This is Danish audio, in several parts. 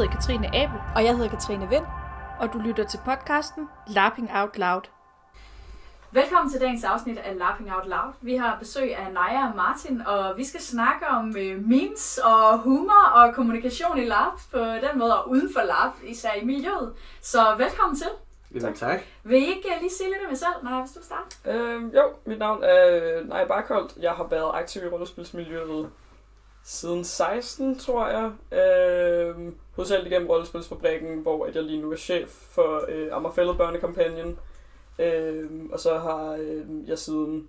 hedder Katrine Abel, Og jeg hedder Katrine Vind. og du lytter til podcasten Lapping Out Loud. Velkommen til dagens afsnit af Lapping Out Loud. Vi har besøg af Naja og Martin, og vi skal snakke om øh, memes og humor og kommunikation i lab på den måde, og uden for lab, især i miljøet. Så velkommen til. Jamen, tak. Vil I ikke øh, lige sige lidt om jer selv, Naja, hvis du starter? Øh, jo, mit navn er Naja Barkholdt. Jeg har været aktiv i rollespilsmiljøet siden 16, tror jeg. Øh, hovedsageligt gennem Rollespilsfabrikken, hvor at jeg lige nu er chef for øh, Amagerfællet Børnekampagnen. Øh, og så har øh, jeg siden,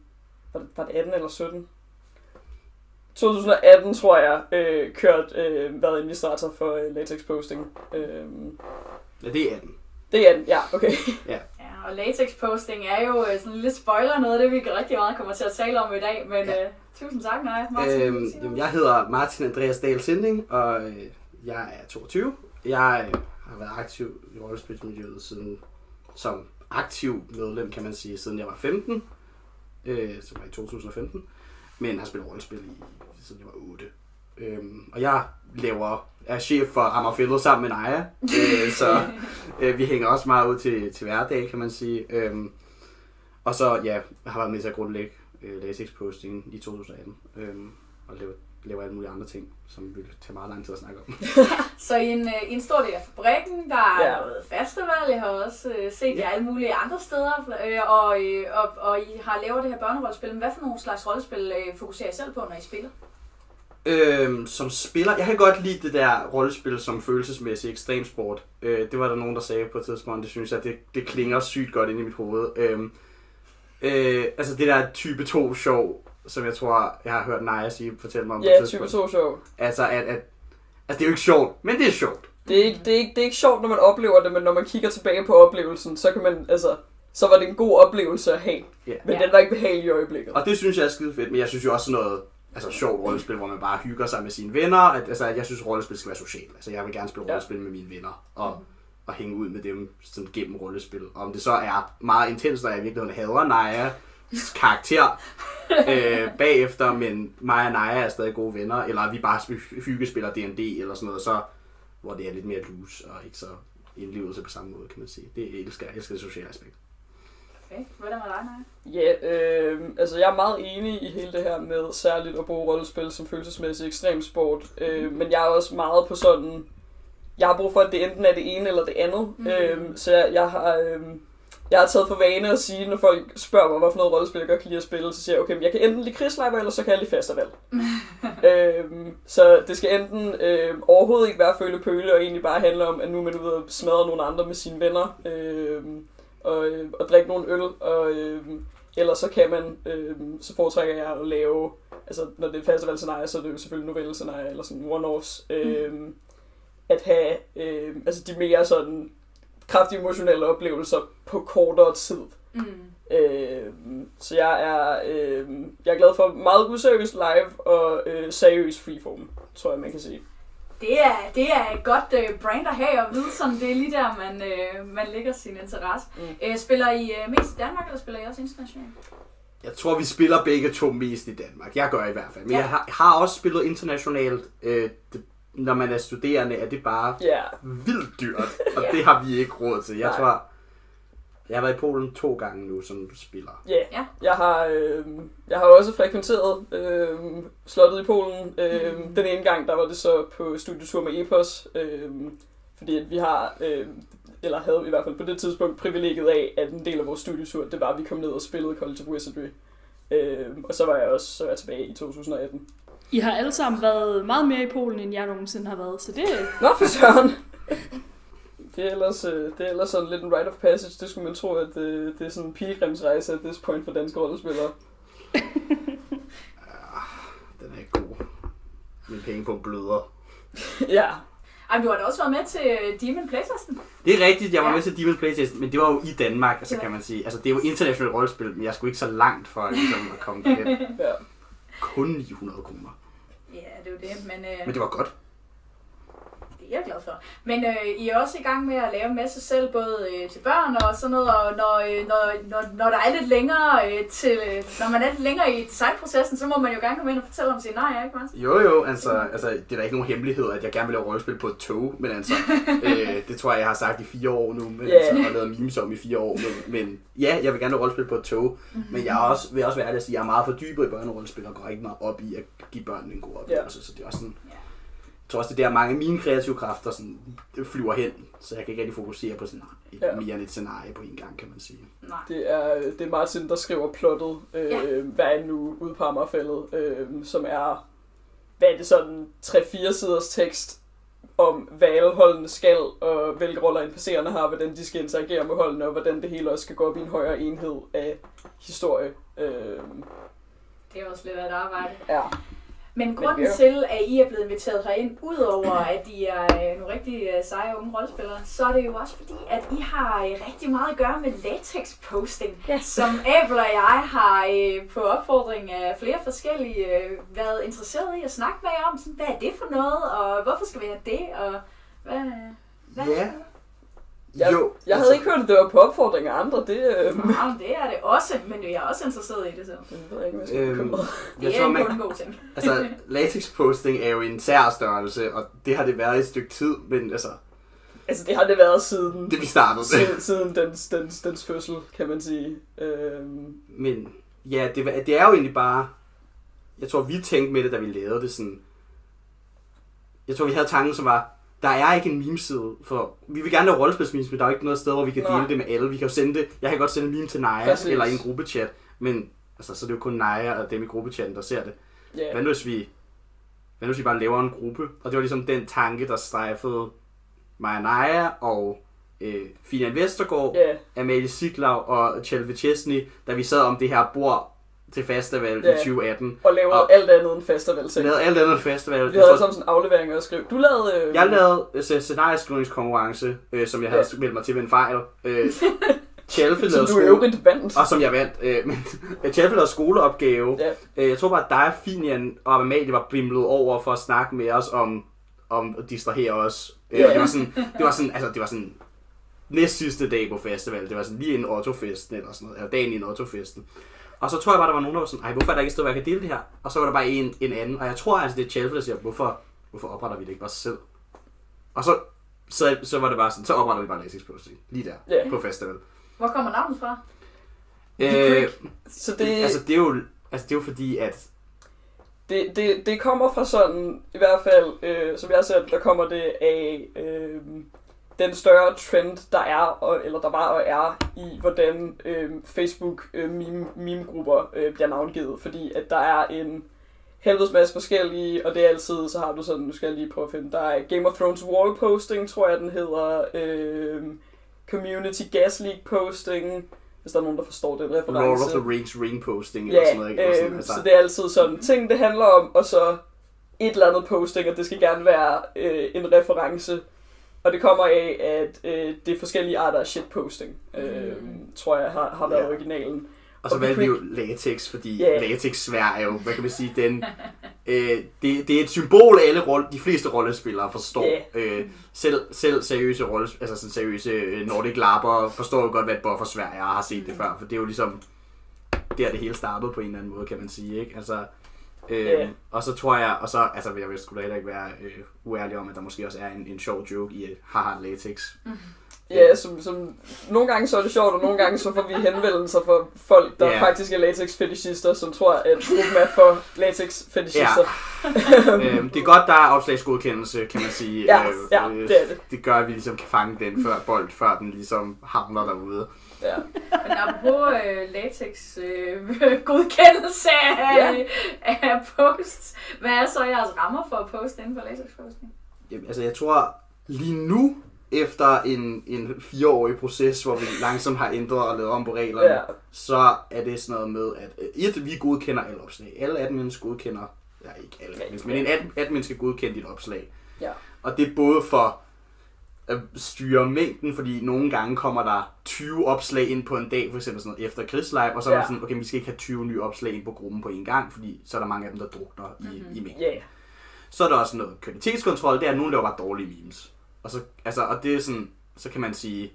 var det, var det 18 eller 17? 2018, tror jeg, øh, kørt, øh, været administrator for øh, latex posting. Øh, Ja, det er den. det er den, ja, okay. Ja, og latex posting er jo øh, sådan en lille spoiler, noget af det, vi rigtig meget kommer til at tale om i dag, men Ja. øh, tusind tak, Naja. Martin, Øhm, jamen, jeg hedder Martin Andreas Dahl Sinding, og øh, jeg er 22. Jeg har været aktiv i rollespilsmiljøet siden, som aktiv medlem, kan man sige, siden jeg var 15. Øh, som var i 2015. Men har spillet rollespil i, siden jeg var 8. Øhm, og jeg laver, er chef for Amagerfældet sammen med Naja, øh, så øh, vi hænger også meget ud til, til hverdag, kan man sige. Øhm, og så, ja, jeg har været med til at grundlægge øh, latex posting i 2018, øhm, og laver, laver alle mulige andre ting, som vil tage meget lang tid at snakke om. Så i en, øh, i en stor del af fabrikken, der er Ja. noget festival, jeg har også øh, set jer alle mulige andre steder, øh, og, øh, og, og I har lavet det her børnerollespil. Men hvad for nogle slags rollespil øh, fokuserer I selv på, når I spiller? Øhm, som spiller, jeg kan godt lide det der rollespil som følelsesmæssig ekstremsport. Øh, det var der nogen, der sagde på et tidspunkt, det synes jeg, det, det klinger sygt godt ind i mit hoved. Øhm, øh, altså det der type 2 sjov, som jeg tror, jeg har hørt Naja sige, fortælle mig om på Ja, et type tidspunkt. 2 show. Altså, at, at, altså, det er jo ikke sjovt, men det er sjovt. Det er, ikke, det, er ikke, det er ikke sjovt, når man oplever det, men når man kigger tilbage på oplevelsen, så kan man, altså, så var det en god oplevelse at have. Ja. Men Ja. den var ikke behagelig i øjeblikket. Og det synes jeg er skide fedt, men jeg synes jo også sådan noget altså sjovt rollespil, hvor man bare hygger sig med sine venner. At, altså, jeg synes, rollespil skal være socialt. Altså, jeg vil gerne spille Ja. rollespil med mine venner, og, og hænge ud med dem sådan gennem rollespil. Og om det så er meget intens, når jeg i virkeligheden hader Naja karakter øh, bagefter, men mig og Naja er stadig gode venner, eller vi bare sp- hyggespiller D&D eller sådan noget, så hvor det er lidt mere loose og ikke så indlevelse på samme måde, kan man sige. Det elsker jeg. Jeg elsker det sociale aspekt. Okay. Hvordan med dig, Naja? Ja, øh, altså jeg er meget enig i hele det her med særligt at bruge rollespil som følelsesmæssig ekstremsport. Øh, men jeg er også meget på sådan, jeg har brug for, at det enten er det ene eller det andet. Mm. Øh, så jeg, jeg har... Øh, jeg har taget for vane at sige, når folk spørger mig, hvad for noget rollespil jeg godt kan lide at spille, så siger jeg, okay, men jeg kan enten lide krigslejber, eller så kan jeg lide festival. øhm, så det skal enten øh, overhovedet ikke være føle pøle, og egentlig bare handle om, at nu er man ude og smadre nogle andre med sine venner, øh, og, øh, og drikke nogle øl, og, øh, eller så kan man, øh, så foretrækker jeg at lave, altså når det er festivalscenarie, så er det jo selvfølgelig novellescenarie, eller sådan one-offs, øh, at have øh, altså de mere sådan kraftige emotionelle oplevelser på kortere tid. Mm. Øh, så jeg er, øh, jeg er glad for meget useriøs live og øh, seriøs freeform, tror jeg, man kan sige. Det er, det er et godt øh, brand at have og vide, sådan det er lige der, man, øh, man lægger sin interesse. Mm. Øh, spiller I øh, mest i Danmark, eller spiller I også internationalt? Jeg tror, vi spiller begge to mest i Danmark. Jeg gør i hvert fald. Men Ja. ja. jeg har, har også spillet internationalt. Øh, det, når man er studerende, er det bare Ja, vildt dyrt. Og Ja. det har vi ikke råd til. Jeg Nej. tror, jeg har været i Polen to gange nu som spiller. ja. Ja. Jeg har, øh, jeg har også frekventeret øh, slottet i Polen. Øh, Mm. Den ene gang, der var det så på studietur med Epos, øh, fordi at vi har, øh, eller havde i hvert fald på det tidspunkt, privilegiet af, at en del af vores studietur, det var, at vi kom ned og spillede College of Wizardry. Øh, og så var jeg også så var jeg tilbage i 2018. I har alle sammen været meget mere i Polen, end jeg nogensinde har været, så det Nå for søren! Det er, ellers, øh, det er ellers sådan lidt en rite of passage. Det skulle man tro, at det, det er sådan en pilgrimsrejse at this point for danske rollespillere. Den er ikke god. Min penge på bløder. ja, Ej, du har da også været med til øh, Demon Playtesten. Det er rigtigt, jeg var Ja. med til Demon's Playtest, men det var jo i Danmark, altså Ja. kan man sige. Altså det er jo internationalt rollespil, men jeg skulle ikke så langt for ligesom, at komme derhen. ja. Kun 900 kroner. Ja, det er jo det, men, øh, Men det var godt det er jeg glad for. Men øh, I er også i gang med at lave en masse selv, både øh, til børn og sådan noget, og når, øh, når, når, når der er lidt længere øh, til, øh, når man er lidt længere i designprocessen, så må man jo gerne komme ind og fortælle om sin nej, ikke Martin? Jo jo, altså, altså det er da ikke nogen hemmelighed, at jeg gerne vil lave rollespil på et tog, men altså, øh, det tror jeg, jeg har sagt i fire år nu, men yeah. altså, og lavet memes om i fire år, men, men ja, jeg vil gerne lave rollespil på et tog, Mhm. men jeg er også, vil også være ærlig at sige, at jeg er meget fordybet i børnerollespil og går ikke meget op i at give børnene en god oplevelse, så det er også sådan, Ja. Jeg tror også, det er der mange af mine kreative kræfter sådan, det flyver hen, så jeg kan ikke rigtig fokusere på sådan et, Ja. mere end et scenarie på en gang, kan man sige. Nej. Det er, det er Martin, der skriver plottet øh, Ja. hver en uge ude på Amagerfællet, øh, som er, hvad er det sådan, 3-4 siders tekst om, hvad alle holdene skal, og hvilke roller NPC'erne har, hvordan de skal interagere med holdene, og hvordan det hele også skal gå op i en højere enhed af historie. Øh, Det er også lidt af et arbejde. ja. Men grunden ja. til, at I er blevet inviteret herind, udover at I er øh, nogle rigtig øh, seje unge rollespillere, så er det jo også fordi, at I har øh, rigtig meget at gøre med latex-posting, Yes. som Abel og jeg har på opfordring af flere forskellige været interesseret i at snakke med jer om. Sådan, hvad er det for noget, og hvorfor skal vi have det, og hvad... hvad Ja. Jeg, jo, jeg havde ikke hørt, at det var på opfordring af andre. Det, øh, Jamen, det er det også, men jeg er også interesseret i det selv. jeg ved ikke, hvad jeg skal Øhm. Det jeg er tror, en man, kun god ting. altså, latex posting er jo en sær størrelse, og det har det været i et stykke tid, men altså, Altså, det har det været siden, det vi startede. siden, siden dens, dens, dens fødsel, kan man sige. Øhm, Men ja, det, det er jo egentlig bare... Jeg tror, vi tænkte med det, da vi lavede det sådan... Jeg tror, vi havde tanken, som var... Der er ikke en memeside, for vi vil gerne lave rollespilsmemes, men der er jo ikke noget sted, hvor vi kan Nej. dele det med alle. Vi kan jo sende det... Jeg kan godt sende en meme til Naja, Præcis. eller i en gruppechat, men altså, så er det jo kun Naja og dem i gruppechatten, der ser det. ja. Hvad nu, hvis vi... Hvad nu, hvis vi bare laver en gruppe? Og det var ligesom den tanke, der strejfede mig og Naja og øh, Fina Vestergaard, Ja, Amalie Siglau og Chelve Chesney, da vi sad om det her bord til festival Ja. i 2018. og laver Og- alt andet end festival selv. lavede alt andet end festival. Vi havde sådan en aflevering at skrive. Du lavede... Øh, jeg lavede øh, scenarieskrivningskonkurrence, øh, som jeg havde Ja. meldt mig til ved en fejl. Øh, Chelfe som lavede du skole, øvrigt vandt. og som jeg vandt. Øh, men Chelfe lavede skoleopgave. Ja. Øh, jeg tror bare, at dig, Finian og Amalie var bimlet over for at snakke med os om, om at distrahere os. Øh, Ja. det var sådan, det var sådan, altså det var sådan næst sidste dag på festival. Det var sådan lige inden Otto-festen eller sådan noget, eller dagen inden Otto-festen. Og så tror jeg bare, der var nogen, der var sådan, ej, hvorfor er der ikke et sted, hvor jeg kan dele det her? Og så var der bare en, en anden, og jeg tror altså, det er Chelfe, der siger, hvorfor, hvorfor opretter vi det ikke bare selv? Og så, så, så var det bare sådan, så opretter vi bare Latex Posting, lige der, Ja. på festival. Hvor kommer navnet fra? Øh, Så det, det, altså, det er jo, altså, det er jo fordi, at det, det, det kommer fra sådan, i hvert fald, øh, som jeg ser det, der kommer det af øh, den større trend, der er, og, eller der var og er, i hvordan øh, Facebook øh, meme, meme-grupper øh, bliver navngivet. Fordi at der er en helvedes masse forskellige, og det er altid, så har du sådan, nu skal jeg lige prøve at finde, der er Game of Thrones wall posting, tror jeg den hedder, øh, Community Gas League posting, hvis der er nogen, der forstår den reference. Lord of the Rings ring posting, eller Ja, sådan noget, ikke? Eller sådan, øh, altså, så det er altid sådan ting, det handler om, og så et eller andet posting, og det skal gerne være øh, en reference. Og det kommer af, at øh, det er forskellige arter af shitposting, øh, tror jeg har, har været Ja. originalen. Og så valgte vi jo latex, fordi yeah. latex svær er jo, hvad kan man sige, den, øh, det, det er et symbol, alle rolle, de fleste rollespillere forstår. Ja. Øh, selv, selv seriøse, rolle, altså sådan seriøse øh, Nordic Lapper forstår jo godt, hvad et buffer svær er, og har set det før, for det er jo ligesom, der det hele startede på en eller anden måde, kan man sige, ikke? Altså, øh, Ja. Og så tror jeg, og så, altså jeg vil sgu da heller ikke være øh, uærlig om, at der måske også er en, en sjov joke i, øh, haha, latex. Ja, som, som, nogle gange så er det sjovt, og nogle gange så får vi henvendelser fra folk, der yeah. faktisk er latex-fetishister, som tror, at gruppen er for latex-fetishister. øh, det er godt, der er opslagsgodkendelse, kan man sige. Ja, øh, ja, øh, det er det. Det gør, at vi ligesom kan fange den før bold, før den ligesom havner derude. Ja. Men apropos øh, latex øh, godkendelse af, Ja. af posts, hvad er så jeres rammer for at poste inden for latex posting? Jamen, altså, jeg tror lige nu, efter en, en fireårig proces, hvor vi langsomt har ændret og lavet om på reglerne, Ja. så er det sådan noget med, at øh, et, vi godkender alle opslag. Alle admins godkender, ja ikke alle admins, men en ad- admin skal godkende dit opslag. Ja. Og det er både for at styre mængden, fordi nogle gange kommer der 20 opslag ind på en dag, for eksempel sådan noget efter krigslive, og så er man sådan, okay, vi skal ikke have 20 nye opslag ind på gruppen på en gang, fordi så er der mange af dem, der drukner i, Mhm. i mængden. Ja. Så er der også noget kvalitetskontrol, det er, at nogen laver bare dårlige memes. Og, så, altså, og det er sådan, så kan man sige,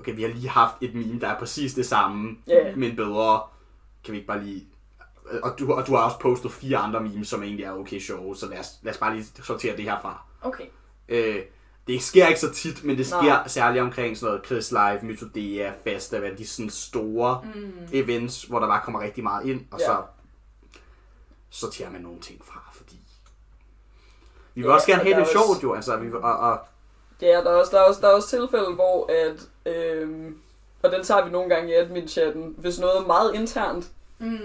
okay, vi har lige haft et meme, der er præcis det samme, Ja. men bedre. Kan vi ikke bare lige... Og du, og du har også postet fire andre memes, som egentlig er okay sjove, så lad os, lad os bare lige sortere det her fra. Okay. Øh, det sker ikke så tit, men det sker Nej. særligt omkring sådan noget Chris Live, Mythodea, Festival, de sådan store Mm. events, hvor der bare kommer rigtig meget ind, og Ja. så sorterer man nogle ting fra, fordi vi vil Ja, også gerne have det også- sjovt jo, altså, vi, vil- og, og Ja, der er også, der er også, der er også tilfælde, hvor at, øhm, og den tager vi nogle gange i admin-chatten, hvis noget er meget internt, Mm.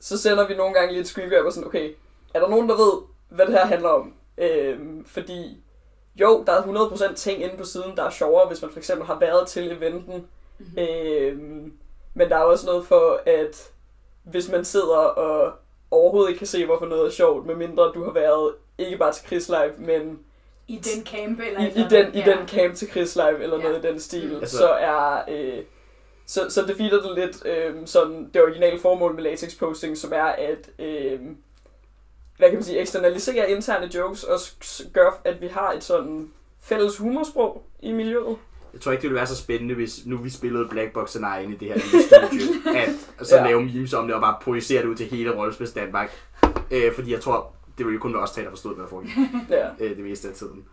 så sender vi nogle gange lige et screengrab og sådan, okay, er der nogen, der ved, hvad det her handler om? Øhm, fordi, jo, der er 100% ting inde på siden, der er sjovere, hvis man for eksempel har været til eventen. Mhm. Øhm, men der er også noget for, at hvis man sidder og overhovedet ikke kan se, hvorfor noget er sjovt, medmindre du har været ikke bare til Chris Live, men I den camp eller i, i, den, andet. i Ja. den camp til Chris Live, eller Ja. noget i den stil, Mm. Altså- så er... Øh, så, så det feeder det lidt øh, sådan det originale formål med latex posting, som er at øh, hvad kan man sige, eksternalisere interne jokes og gøre, at vi har et sådan fælles humorsprog i miljøet. jeg tror ikke, det ville være så spændende, hvis nu vi spillede Black Box scenarie i det her studie, at så Ja. lave memes om det og bare projicere det ud til hele rollespils Danmark. Øh, fordi jeg tror, det ville jo kun være os tre, der forstod, hvad der foregik Ja. øh, det meste af tiden.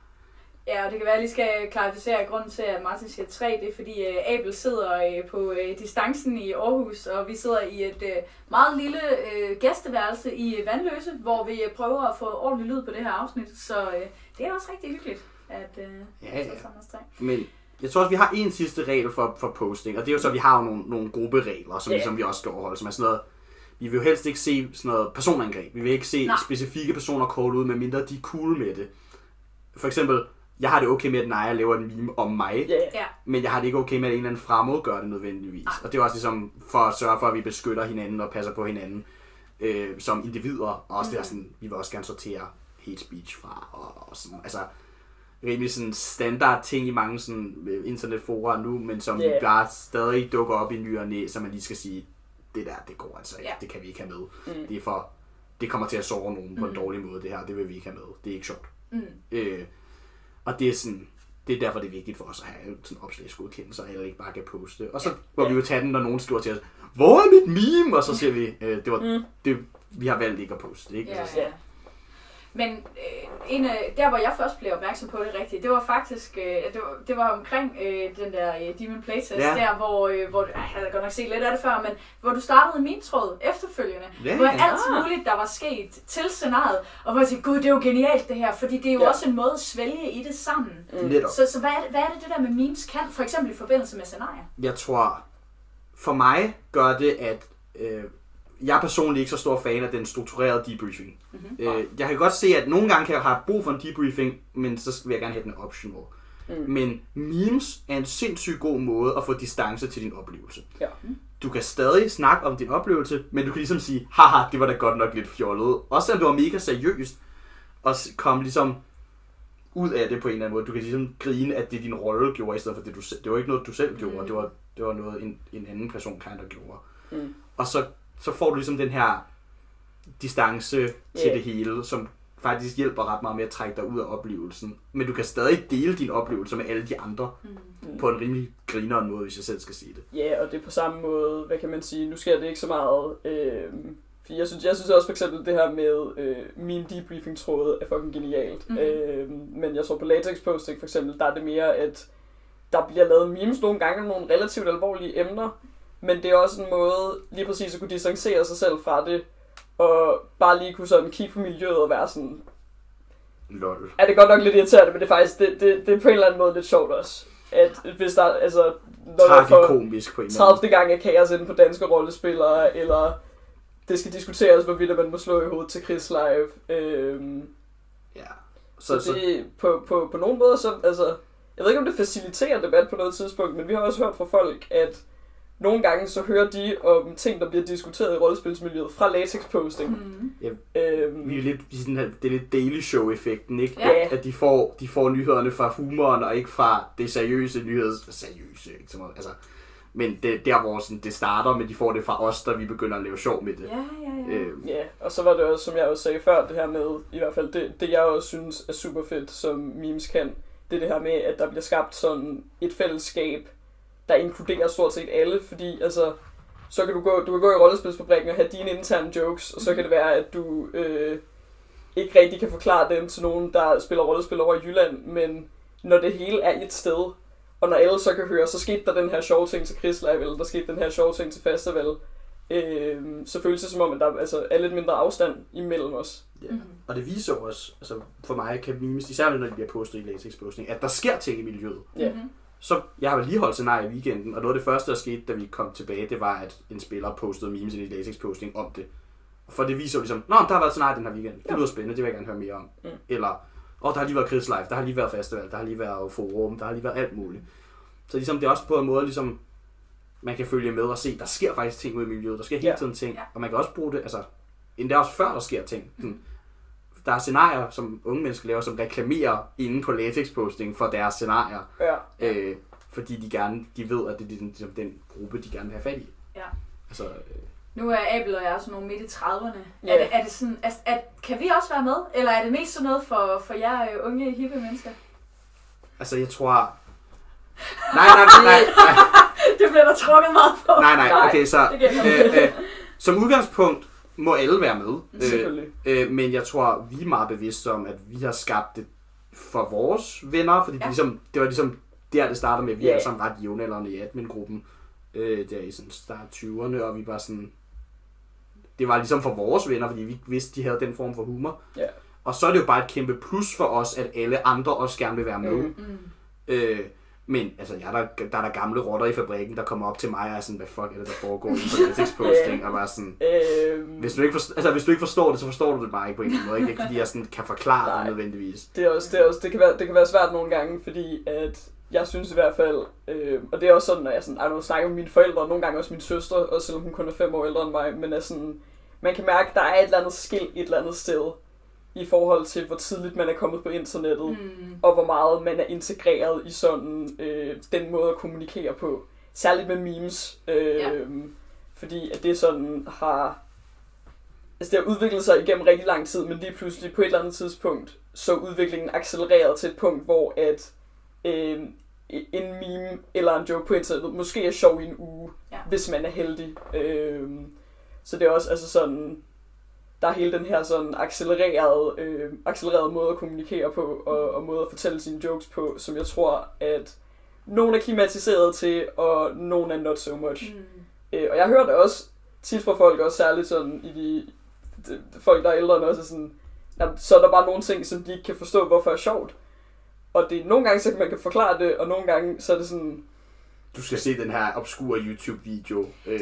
Ja, og det kan være, at jeg lige skal klarificere grunden til, at Martin siger 3. Det er fordi øh, Abel sidder øh, på øh, distancen i Aarhus, og vi sidder i et øh, meget lille øh, gæsteværelse i Vandløse, hvor vi øh, prøver at få ordentlig lyd på det her afsnit. Så øh, det er også rigtig hyggeligt, at øh, Ja, ja. tre. Men jeg tror også, vi har en sidste regel for, for posting, og det er jo så, at vi har jo nogle, nogle grupperegler, som, Ja. yeah. ligesom vi også skal overholde, som er sådan noget, vi vil jo helst ikke se sådan noget personangreb. Vi vil ikke se Nej. specifikke personer call ud, medmindre de er cool med det. For eksempel, jeg har det okay med, at Naja laver en meme om mig, Ja. Ja, men jeg har det ikke okay med, at en eller anden fremmed gør det nødvendigvis. Nej. Og det er også ligesom for at sørge for, at vi beskytter hinanden og passer på hinanden øh, som individer. Og også mm. det er sådan, vi vil også gerne sortere hate speech fra. Og, og sådan, altså rimelig sådan standard ting i mange sådan øh, internetfora nu, men som yeah. bare stadig dukker op i ny og næ, så man lige skal sige, det der, det går altså ikke, Ja. det kan vi ikke have med. Mm. Det er for, det kommer til at såre nogen på en Mm. dårlig måde, det her, det vil vi ikke have med. Det er ikke sjovt. mm. Øh, og det er sådan, det er derfor, det er vigtigt for os at have sådan opslagsgodkendelse, og heller ikke bare kan poste. Og så Ja. må vi jo tage den, når nogen skriver til os, hvor er mit meme? Og så siger vi, øh, det var, Mm. det, vi har valgt ikke at poste, ikke? Ja, Altså, ja. Men øh, en af, der, hvor jeg først blev opmærksom på det rigtigt, det var faktisk, øh, det, var, det var omkring øh, den der øh, Demon Playtest, Ja. der hvor, øh, hvor jeg havde godt nok set lidt af det før, men hvor du startede min tråd efterfølgende, Ja, hvor ja. alt Ah. muligt, der var sket til scenariet, og hvor jeg tænkte, gud, det er jo genialt det her, fordi det er jo Ja. også en måde at svælge i det sammen. Mm. Så, så hvad, er det, hvad er det, det der med memes kan, for eksempel i forbindelse med scenarier? Jeg tror, for mig gør det, at øh, jeg er personligt ikke så stor fan af den strukturerede debriefing. Mm-hmm. Øh, jeg kan godt se, at nogle gange kan jeg have brug for en debriefing, men så vil jeg gerne have den optional. Mm. Men memes er en sindssygt god måde at få distance til din oplevelse. Ja. Du kan stadig snakke om din oplevelse, men du kan ligesom sige, haha, det var da godt nok lidt fjollet. Også selvom det var mega seriøst, og komme ligesom ud af det på en eller anden måde. Du kan ligesom grine, at det din rolle gjorde, i stedet for det du selv. Det var ikke noget, du selv gjorde, Mm. det var, det var noget, en, en anden person kind of gjorde. Mm. Og så, så får du ligesom den her distance til Ja. det hele, som faktisk hjælper ret meget med at trække dig ud af oplevelsen. Men du kan stadig dele din oplevelse med alle de andre Mm. på en rimelig grineren måde, hvis jeg selv skal sige det. Ja, og det er på samme måde, hvad kan man sige, nu sker det ikke så meget, øh, fordi jeg synes, jeg synes også for eksempel det her med øh, min debriefing tråd er fucking genialt. Mhm. Øh, men jeg tror på latex posting for eksempel, der er det mere, at der bliver lavet memes nogle gange om nogle relativt alvorlige emner, men det er også en måde lige præcis at kunne distancere sig selv fra det, og bare lige kunne sådan kigge på miljøet og være sådan, Lol. er det godt nok lidt irriterende, men det er faktisk, det, det, det er på en eller anden måde lidt sjovt også. At hvis der, altså, når Tragikomisk på en eller anden 30. gang er kaos inde på danske rollespillere, eller det skal diskuteres, hvorvidt man må slå i hovedet til Chris Live. Øhm, Ja. så, Så, så, det, på, på, på nogle måder, så, altså, jeg ved ikke, om det faciliterer debat på noget tidspunkt, men vi har også hørt fra folk, at nogle gange så hører de om ting, der bliver diskuteret i rollespilsmiljøet fra latex posting. Mm. Øhm, vi er lidt, sådan her, det er lidt Daily Show-effekten, ikke? Ja. At de får, de får nyhederne fra humoren, og ikke fra det seriøse nyheds... Seriøse, ikke så meget, altså... Men det der, hvor sådan, det starter, men de får det fra os, der vi begynder at lave sjov med det. Ja, ja, ja. Øh, Ja, og så var det også, som jeg også sagde før, det her med, i hvert fald det, det jeg også synes er super fedt, som memes kan, det er det her med, at der bliver skabt sådan et fællesskab, der inkluderer stort set alle, fordi altså, så kan du gå, du kan gå i rollespilsfabrikken og have dine interne jokes, og så kan det være, at du øh, ikke rigtig kan forklare dem til nogen, der spiller rollespil over i Jylland, men når det hele er et sted, og når alle så kan høre, så skete der den her sjove ting til Chris Live, eller der skete den her sjove ting til festival, øh, så føles det som om, at der altså, er lidt mindre afstand imellem os. Ja. Mhm. Og det viser også, altså for mig kan memes, især når de bliver postet i latexposting, at der sker ting i miljøet. Ja. Mhm. Så jeg har lige holdt scenarie i weekenden, og noget af det første, der skete, da vi kom tilbage, det var, at en spiller postede memes i en latexposting om det. For det viser jo ligesom, Nå, der har været scenarie den her weekend. Det lyder spændende, det vil jeg gerne høre mere om. Mm. Eller, åh, der har lige været Live, der har lige været festival, der har lige været forum, der har lige været alt muligt. Så ligesom, det er også på en måde, ligesom, man kan følge med og se, der sker faktisk ting ude i miljøet, der sker hele tiden ting, Ja. og man kan også bruge det, altså, endda også før der sker ting. Sådan, der er scenarier, som unge mennesker laver, som reklamerer inde på latexposting for deres scenarier. Ja. Øh, fordi de gerne, de ved, at det er ligesom den, den gruppe, de gerne vil have fat i. Ja. Altså, øh, Nu er Abel og jeg sådan nogle midt i 30'erne. Ja. Er, det, er det sådan, er, er, kan vi også være med? Eller er det mest sådan noget for, for jer øh, unge, hippe mennesker? altså jeg tror... Nej, nej, nej, nej, nej, det bliver der trukket meget på. nej, nej, okay, så øh, øh, som udgangspunkt må alle være med. Øh, Selvfølgelig. øh, men jeg tror, vi er meget bevidste om, at vi har skabt det for vores venner, fordi ja. Det, ligesom, det var ligesom der, det startede med, at vi Ja. er sammen ret jævnaldrende i admin-gruppen, øh, der i sådan start 20'erne, og vi var sådan, det var ligesom for vores venner, fordi vi vidste, de havde den form for humor. Ja. Og så er det jo bare et kæmpe plus for os, at alle andre også gerne vil være med. Mhm. Mm. Øh, men altså, jeg er der, der er der gamle rotter i fabrikken, der kommer op til mig og er sådan, hvad fuck er det, der foregår inde på Netflix-posting, og bare sådan, Øh, hvis du, ikke forstår, altså, hvis du ikke forstår det, så forstår du det bare ikke på en eller anden måde. Ikke, fordi jeg sådan kan forklare Nej. det nødvendigvis. det, er også, det, er også, det, kan være, det kan være svært nogle gange, fordi at jeg synes i hvert fald, øh, og det er også sådan, når jeg sådan, snakker med mine forældre, og nogle gange også min søster, også selvom hun kun er fem år ældre end mig, men er sådan, man kan mærke, at der er et eller andet skilt et eller andet sted, i forhold til, hvor tidligt man er kommet på internettet, mm. Og hvor meget man er integreret i sådan øh, den måde at kommunikere på. Særligt med memes, øh, Ja. fordi at det sådan har altså det har udviklet sig igennem rigtig lang tid, men lige pludselig på et eller andet tidspunkt, så udviklingen accelereret til et punkt, hvor at øh, en meme eller en joke på internettet måske er sjov i en uge, Ja. hvis man er heldig. Øh, så det er også altså sådan, der er hele den her sådan accelererede, øh, accelererede måde at kommunikere på, og, og måde at fortælle sine jokes på, som jeg tror, at nogen er klimatiseret til, og nogen er not so much. Mm. Øh, og jeg hører det også tit fra folk, også særligt sådan i de, de, de folk, der er ældre end er sådan, jamen, så er der bare nogle ting, som de ikke kan forstå, hvorfor er sjovt. Og det er nogle gange, så man kan forklare det, og nogle gange, så er det sådan, Du skal se den her obskure YouTube-video. Øh,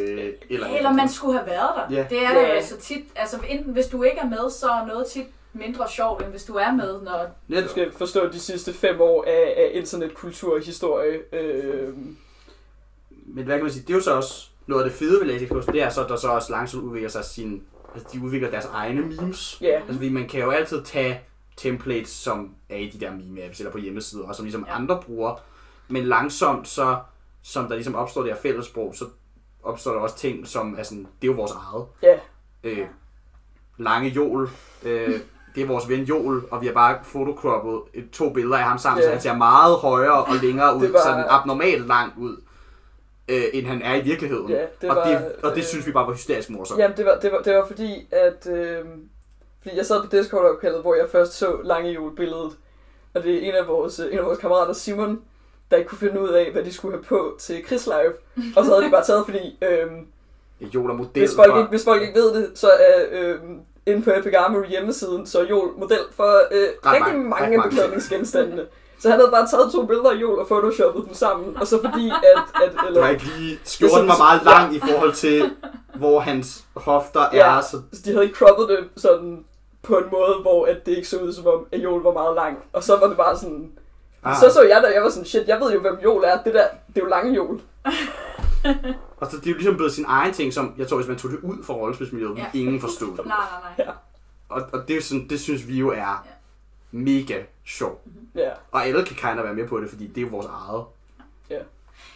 eller, Eller man skulle have været der. Ja. Det er der Ja. jo så tit. Altså enten hvis du ikke er med, så er noget tit mindre sjovt, end hvis du er med. Når... Netop. du skal forstå de sidste fem år af, af internetkultur og historie. Øh, Men hvad kan man sige, det er jo så også noget af det fede ved LaTeX det er så, at der så også langsomt udvikler sig sin, altså de udvikler deres egne memes. ja, Altså fordi man kan jo altid tage templates, som er i de der meme-apps eller på hjemmesider, og som ligesom Ja. ja. andre bruger. Men langsomt så, som der ligesom opstår det her fællessprog, så opstår der også ting, som er sådan, det er jo vores eget. ja, Øh, Ja. lange Jol, øh, det er vores ven Jol, og vi har bare photocroppet et, to billeder af ham sammen, Ja. så han ser meget højere og længere ud, var- sådan abnormalt langt ud, øh, end han er i virkeligheden. Ja, det og, var, det, og det øh, synes vi bare var hysterisk morsomt. Jamen, det var, det var, det var fordi, at... Øh, fordi jeg sad på Discord-opkaldet, hvor jeg først så Lange Jul-billedet. Og det er en af vores, en af vores kammerater, Simon, der ikke kunne finde ud af, hvad de skulle have på til Chris Live. Og så havde de bare taget, fordi... Øh, Jol er model hvis, folk for- ikke, hvis folk ikke ved det, så er øh, inde på Epic Armory hjemmesiden, så er Jol model for øh, rigtig mange af mange. beklædningsgenstandene. Så han havde bare taget to billeder af Jol og photoshoppet dem sammen. Og så fordi, at... at Det eller, var ikke lige, skjorten var meget lang i forhold til, hvor hans hofter Ja. er, så Så de havde ikke croppet det sådan på en måde, hvor at det ikke så ud som om, at Joel var meget lang. Og så var det bare sådan... Ah. Så så jeg der, jeg var sådan, shit, jeg ved jo, hvem Joel er. Det der, det er jo lange Joel. Og så det er jo ligesom blevet sin egen ting, som jeg tror, hvis man tog det ud fra rollespilsmiljøet, Ja. ja. ingen forstod det. Nej, nej, nej. Og, og det, er jo sådan, det synes vi jo er mega sjovt. Ja, Og alle kan kind of være med på det, fordi det er jo vores eget.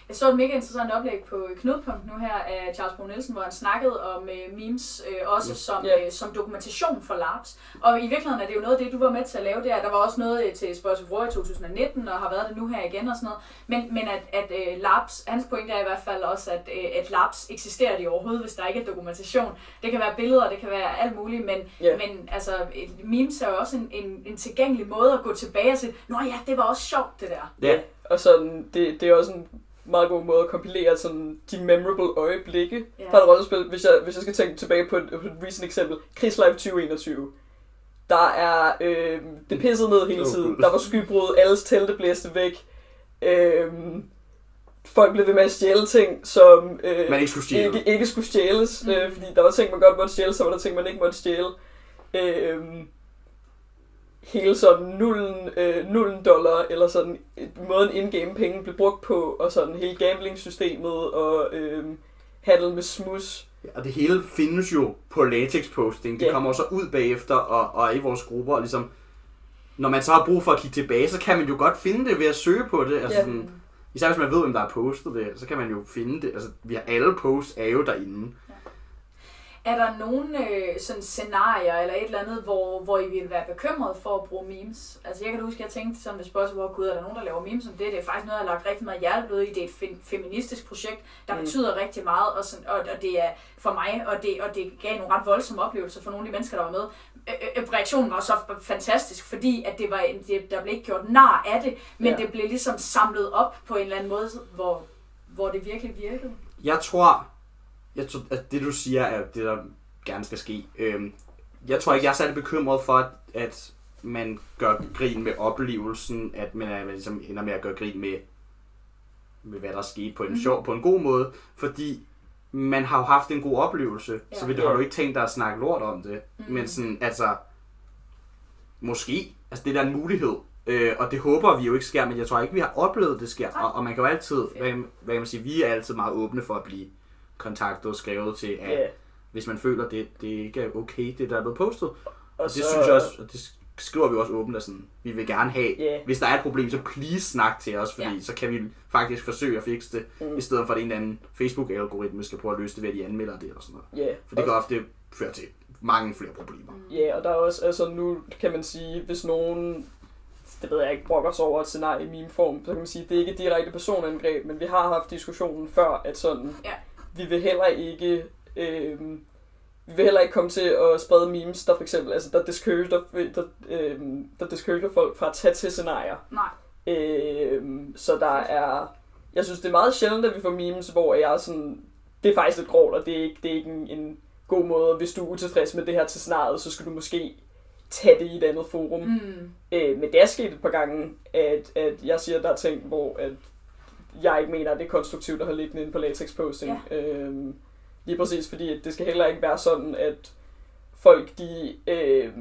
Jeg så et mega interessant oplæg på Knudepunkt nu her af Charles Bo Nielsen, hvor han snakkede om øh, memes, øh, også som, Ja. øh, som dokumentation for LARPs. Og i virkeligheden er det jo noget af det, du var med til at lave der. Der var også noget øh, til Spørgs i 2019, og har været det nu her igen og sådan noget. Men, men at, at øh, LARPs, hans pointe er i hvert fald også, at, øh, at LARPs eksisterer de overhovedet, hvis der ikke er dokumentation. Det kan være billeder, det kan være alt muligt, men, Ja. men altså, et memes er jo også en, en, en tilgængelig måde at gå tilbage og sige, Nå ja, det var også sjovt, det der. Ja. Og sådan, det, det er også en meget god måde at kompilere sådan, de memorable øjeblikke Ja. fra et rollespil. Hvis jeg, hvis jeg skal tænke tilbage på et, på et recent eksempel. Krigslive 2021. Der er, øh, det pissede ned hele tiden. Der var skybrud, alles telte blæste væk. Øh, folk blev ved med at stjæle ting, som øh, Man ikke skulle stjæle. ikke, ikke skulle stjæles. Mm. Øh, fordi der var ting, man godt måtte stjæle, så var der ting, man ikke måtte stjæle. Øh, hele sådan nullen, øh, nullen dollar, eller sådan øh, måden in-game penge blev brugt på, og sådan hele gambling-systemet, og øh, handel med smus. Og det hele findes jo på latex posting. Det Ja. kommer jo så ud bagefter og, og i vores grupper. Og ligesom, når man så har brug for at kigge tilbage, så kan man jo godt finde det ved at søge på det. Altså Ja. sådan, især hvis man ved, hvem der har postet det, så kan man jo finde det. Altså, vi har alle posts er jo derinde. Er der nogle øh, sådan scenarier eller et eller andet, hvor, hvor I ville være bekymret for at bruge memes? Altså jeg kan huske, at jeg tænkte sådan ved spørgsmål, hvor gud, er der nogen, der laver memes om det? Det er faktisk noget, jeg har lagt rigtig meget hjerteblod i. Det er et fe- feministisk projekt, der Mm. betyder rigtig meget, og, sådan, og, og det er for mig, og det, og det gav nogle ret voldsomme oplevelser for nogle af de mennesker, der var med. Øh, øh, reaktionen var så f- fantastisk, fordi at det var, en- det, der blev ikke gjort nar af det, men ja. det blev ligesom samlet op på en eller anden måde, hvor, hvor det virkelig virkede. Jeg tror, jeg tror, at det du siger er det, der gerne skal ske. Øhm, jeg tror ikke, jeg er særlig bekymret for, at, at man gør grin med oplevelsen, at man, er, man ligesom ender med at gøre grin med, med hvad der er sket på en Mhm. sjov, på en god måde, fordi man har jo haft en god oplevelse, ja. så vil du, har du ikke tænkt dig at snakke lort om det. Mhm. Men sådan, altså, måske, altså det er da en mulighed, øh, og det håber vi jo ikke sker, men jeg tror ikke, vi har oplevet, det sker, og, og man kan jo altid, hvad, hvad kan man sige, vi er altid meget åbne for at blive kontaktet og skrevet til, at Ja. hvis man føler, det, det ikke er okay, det der er blevet postet. Og, Og det synes jeg også, og det skriver vi også åbent, at sådan, vi vil gerne have, Ja. hvis der er et problem, så please snak til os, fordi Ja. så kan vi faktisk forsøge at fikse det, Mm. i stedet for at en eller anden Facebook-algoritme skal prøve at løse det ved, at de anmelder det eller sådan noget. Ja, For det kan ofte føre til mange flere problemer. Ja, og der er også, altså nu kan man sige, hvis nogen, det ved jeg ikke, brokker sig over et scenarie i min form, så kan man sige, det er ikke direkte personangreb, men vi har haft diskussionen før, at sådan, Ja. Vi vil heller ikke, øh, vi vil heller ikke komme til at sprede memes, der for eksempel, altså der discourager, der, øh, der discourager folk fra at tage til scenarier. Nej. Øh, så der er, jeg synes det er meget sjældent, at vi får memes, hvor jeg er sådan, det er faktisk lidt grovt, og det er ikke, det er ikke en, en god måde, hvis du er utilfreds med det her til scenariet, så skal du måske tage det i et andet forum. Mm. Øh, men det er sket et par gange, at, at jeg siger, at der er ting, hvor at jeg ikke mener, at det er konstruktivt at have liggende inde på latex posting. Ja. Øh, lige præcis fordi, at det skal heller ikke være sådan, at folk de øh,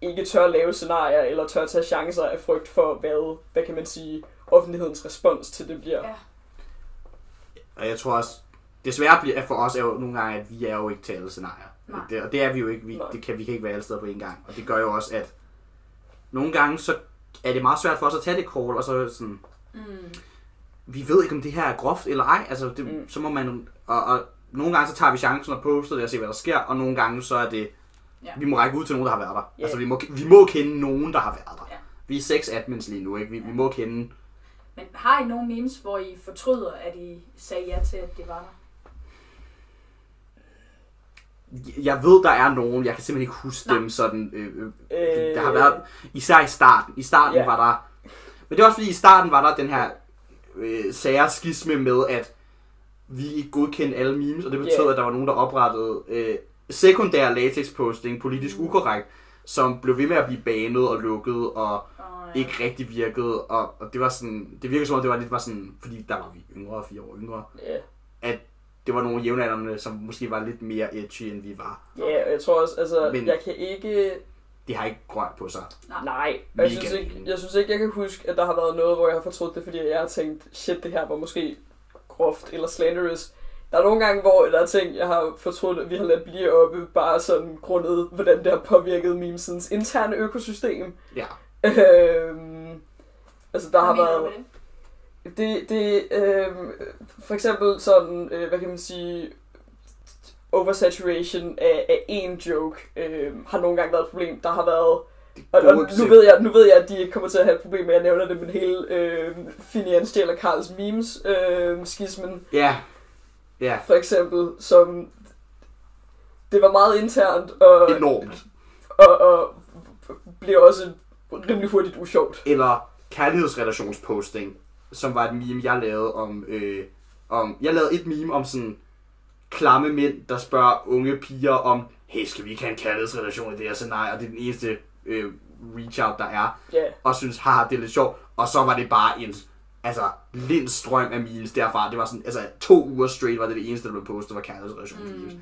ikke tør lave scenarier, eller tør tage chancer af frygt for, hvad, hvad kan man sige, offentlighedens respons til det bliver. Ja. Og jeg tror også, det svære bliver for os er jo nogle gange, at vi er jo ikke til alle scenarier. Nej. Det, og det er vi jo ikke. Vi, Nej. det kan, vi kan ikke være alle steder på en gang. Og det gør jo også, at nogle gange så er det meget svært for os at tage det call, og så sådan, Mm. Vi ved ikke, om det her er groft eller ej. Altså, det, Mm. så må man... Og, og nogle gange så tager vi chancen og poster det og ser, hvad der sker, og nogle gange så er det... Ja. Vi må række ud til nogen, der har været der. Ja. Altså, vi må, vi må kende nogen, der har været der. Ja. Vi er seks admins lige nu, ikke? Vi, vi må kende... Men har I nogle memes, hvor I fortryder, at I sagde ja til, at det var der? Jeg ved, der er nogen, jeg kan simpelthen ikke huske Nej. dem sådan... Øh, øh, Øh, der har været... Især i starten. I starten Ja. var der... Men det er også fordi, i starten var der den her øh, sære skisme med, at vi ikke godkendte alle memes, og det betød, Ja. at der var nogen, der oprettede øh, sekundær latex-posting, politisk Mm. ukorrekt, som blev ved med at blive banet og lukket, og Og, ja. ikke rigtig virkede, og, og det var sådan, det virkede som om, det var lidt var sådan, fordi der var vi yngre, fire år yngre, Ja, at det var nogle jævnaldrende, som måske var lidt mere edgy, end vi var. ja, og jeg tror også, altså, Men- jeg kan ikke... Det har ikke grønt på sig. Nej, jeg synes, ikke, jeg synes ikke, jeg kan huske, at der har været noget, hvor jeg har fortrudt det, fordi jeg har tænkt, shit, det her var måske groft eller slanderous. Der er nogle gange, hvor der er ting, jeg har fortrudt, at vi har ladt blive oppe, bare sådan grundet, hvordan det har påvirket memesens interne økosystem. Ja. Øhm, altså, der Hvad har været... det, det øh, for eksempel sådan, øh, hvad kan man sige, oversaturation af, af en joke øh, har nogle gange været et problem. Der har været og, og nu, ved jeg, nu ved jeg, at de ikke kommer til at have et problem med, at jeg nævner det, men hele øh, Finian stjæler Karls memes øh, skismen, Ja. Ja. for eksempel, som det var meget internt, og, Enormt. og, og bliver også rimelig hurtigt usjovt. Eller kærlighedsrelationsposting, som var et meme, jeg lavede om... Øh, om jeg lavede et meme om sådan klamme mænd, der spørger unge piger om, hey, skal vi ikke have en kærlighedsrelation i det her? Så nej, og det er den eneste øh, reach-out, der er. Ja, og synes, haha, det er lidt sjovt. Og så var det bare en altså, lind strøm af memes derfra. Det var sådan, altså to uger straight var det det eneste, der blev postet, var kærlighedsrelation mm. memes.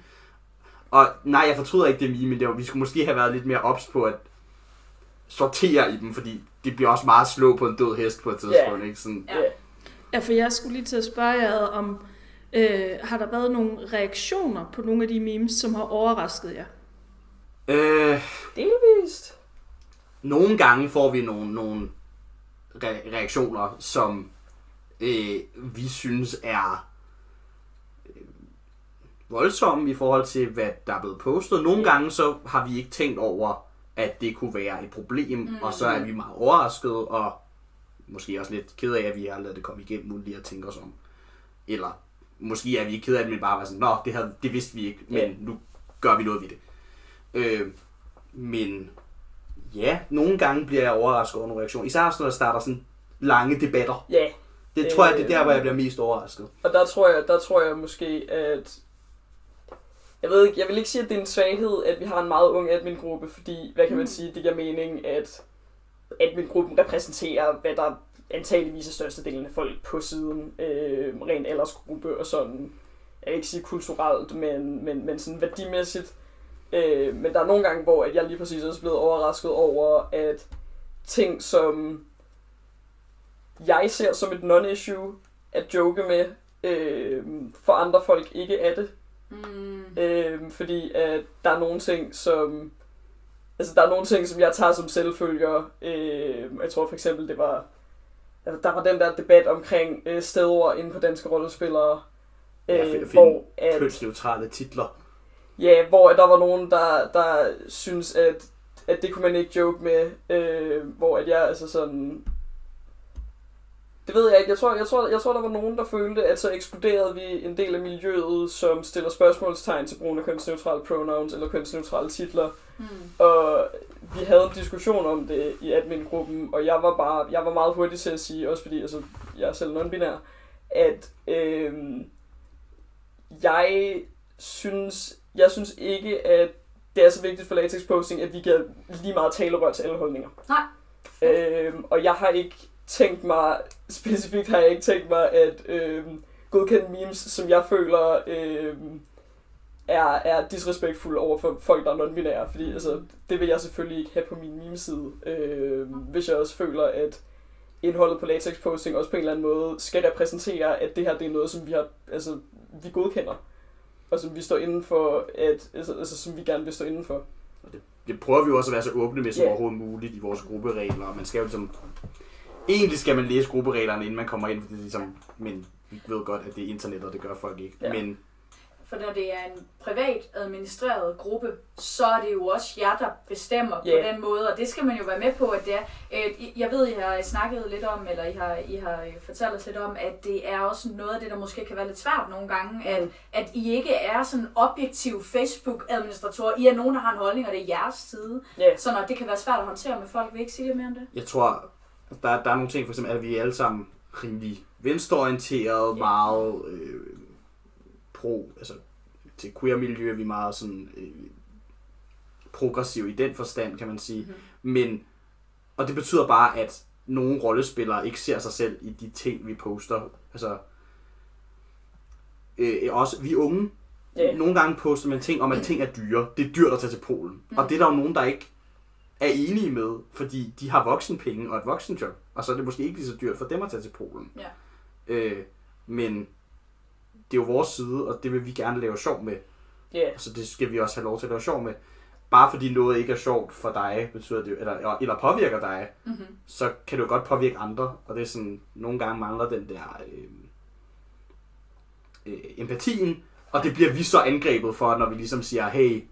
Og nej, jeg fortryder ikke det meme, men det var, vi skulle måske have været lidt mere ops på at sortere i dem, fordi det bliver også meget slå på en død hest på et tidspunkt, ikke? Sådan, ja. Ja, for jeg skulle lige til at spørge jer om, øh, har der været nogle reaktioner på nogle af de memes, som har overrasket jer? øh, delvist. nogle gange får vi nogle, nogle re- reaktioner, som øh, vi synes er øh, voldsomme i forhold til, hvad der er blevet postet. Nogle gange så har vi ikke tænkt over, at det kunne være et problem, mm. og så er vi meget overrasket, og måske også lidt ked af, at vi har lavet det komme igennem, uden lige at tænke os om. Eller måske er vi ikke ked af det, men bare var sådan, nå, det, havde, det vidste vi ikke, men Ja. nu gør vi noget ved det. Øh, men ja, nogle gange bliver jeg overrasket over nogle reaktioner. Især når der starter sådan lange debatter. Ja, Det Øh, tror jeg, det er der, hvor jeg bliver mest overrasket. Og der tror jeg, der tror jeg måske, at... Jeg ved ikke, jeg vil ikke sige, at det er en svaghed, at vi har en meget ung admin-gruppe, fordi, hvad kan man sige, det giver mening, at admin-gruppen repræsenterer, hvad der antageligvis er størstedelen af folk på siden, øh, rent aldersgruppe og sådan, jeg vil ikke sige kulturelt, men, men, men sådan værdimæssigt. Øh, men der er nogle gange, hvor at jeg lige præcis også er blevet overrasket over, at ting, som jeg ser som et non-issue at joke med, øh, for andre folk ikke er det. Mm. Øh, fordi at der er nogle ting, som... Altså, der er nogle ting, som jeg tager som selvfølger. Øh, jeg tror for eksempel, det var... Altså, der var den der debat omkring øh, stedord inde på danske rollespillere. Ja, Øh, finde- hvor at, Kønsneutrale titler. Ja, hvor der var nogen, der, der synes, at, at det kunne man ikke joke med. Øh, hvor at jeg altså sådan... Det ved jeg ikke. Jeg tror, jeg, tror, jeg tror, der var nogen, der følte, at så ekskluderede vi en del af miljøet, som stiller spørgsmålstegn til brugen af kønsneutrale pronouns eller kønsneutrale titler. Mm. Og vi havde en diskussion om det i admin-gruppen, og jeg var bare jeg var meget hurtig til at sige, også fordi altså, jeg er selv non-binær, at øhm, jeg synes, jeg synes ikke, at det er så vigtigt for latex posting, at vi giver lige meget talerør til alle holdninger. Nej. Øhm, og jeg har ikke tænkt mig, specifikt har jeg ikke tænkt mig, at øhm, godkende memes, som jeg føler øhm, er, er disrespektfulde over for folk, der er non-binære. Fordi altså, det vil jeg selvfølgelig ikke have på min meme-side, øhm, hvis jeg også føler, at indholdet på latex posting også på en eller anden måde skal repræsentere, at det her det er noget, som vi har, altså, vi godkender. Og som vi står inden for, at, altså, altså som vi gerne vil stå inden for. Det prøver vi jo også at være så åbne med som Ja. overhovedet muligt i vores grupperegler. Og man skal jo ligesom... Egentlig skal man læse gruppereglerne, inden man kommer ind, for det er ligesom... Men vi ved godt, at det er internet, og det gør folk ikke. Ja. Men For når det er en privat administreret gruppe, så er det jo også jer, der bestemmer Ja. på den måde, og det skal man jo være med på, at det er. Øh, Jeg ved, I har snakket lidt om, eller I har, I har øh, fortalt os lidt om, at det er også noget af det, der måske kan være lidt svært nogle gange, at, at I ikke er sådan objektiv Facebook-administratorer. I er nogen, der har en holdning, og det er jeres side. Ja, Så når det kan være svært at håndtere med folk, vil I ikke sige lidt mere om det? jeg tror, der, der er nogle ting, for eksempel, at vi er alle sammen rimelig venstreorienterede, Ja. meget øh, pro, altså til queer-miljø er vi meget sådan øh, progressive i den forstand, kan man sige. Mhm. Men, og det betyder bare, at nogle rollespillere ikke ser sig selv i de ting, vi poster. Altså, øh, også vi unge, Ja. nogle gange poster man ting om, at ting er dyre. Det er dyrt at tage til Polen. Mm. Og det er der jo nogen, der ikke er enige med, fordi de har voksenpenge og et voksenjob. Og så er det måske ikke lige så dyrt for dem at tage til Polen. Ja. Øh, men det er jo vores side, og det vil vi gerne lave sjov med. ja. Så det skal vi også have lov til at lave sjov med. bare fordi noget ikke er sjovt for dig, betyder det, eller, eller påvirker dig, Mm-hmm. så kan det jo godt påvirke andre. Og det er sådan, nogle gange mangler den der øh, øh, empatien, og det bliver vi så angrebet for, når vi ligesom siger, hey,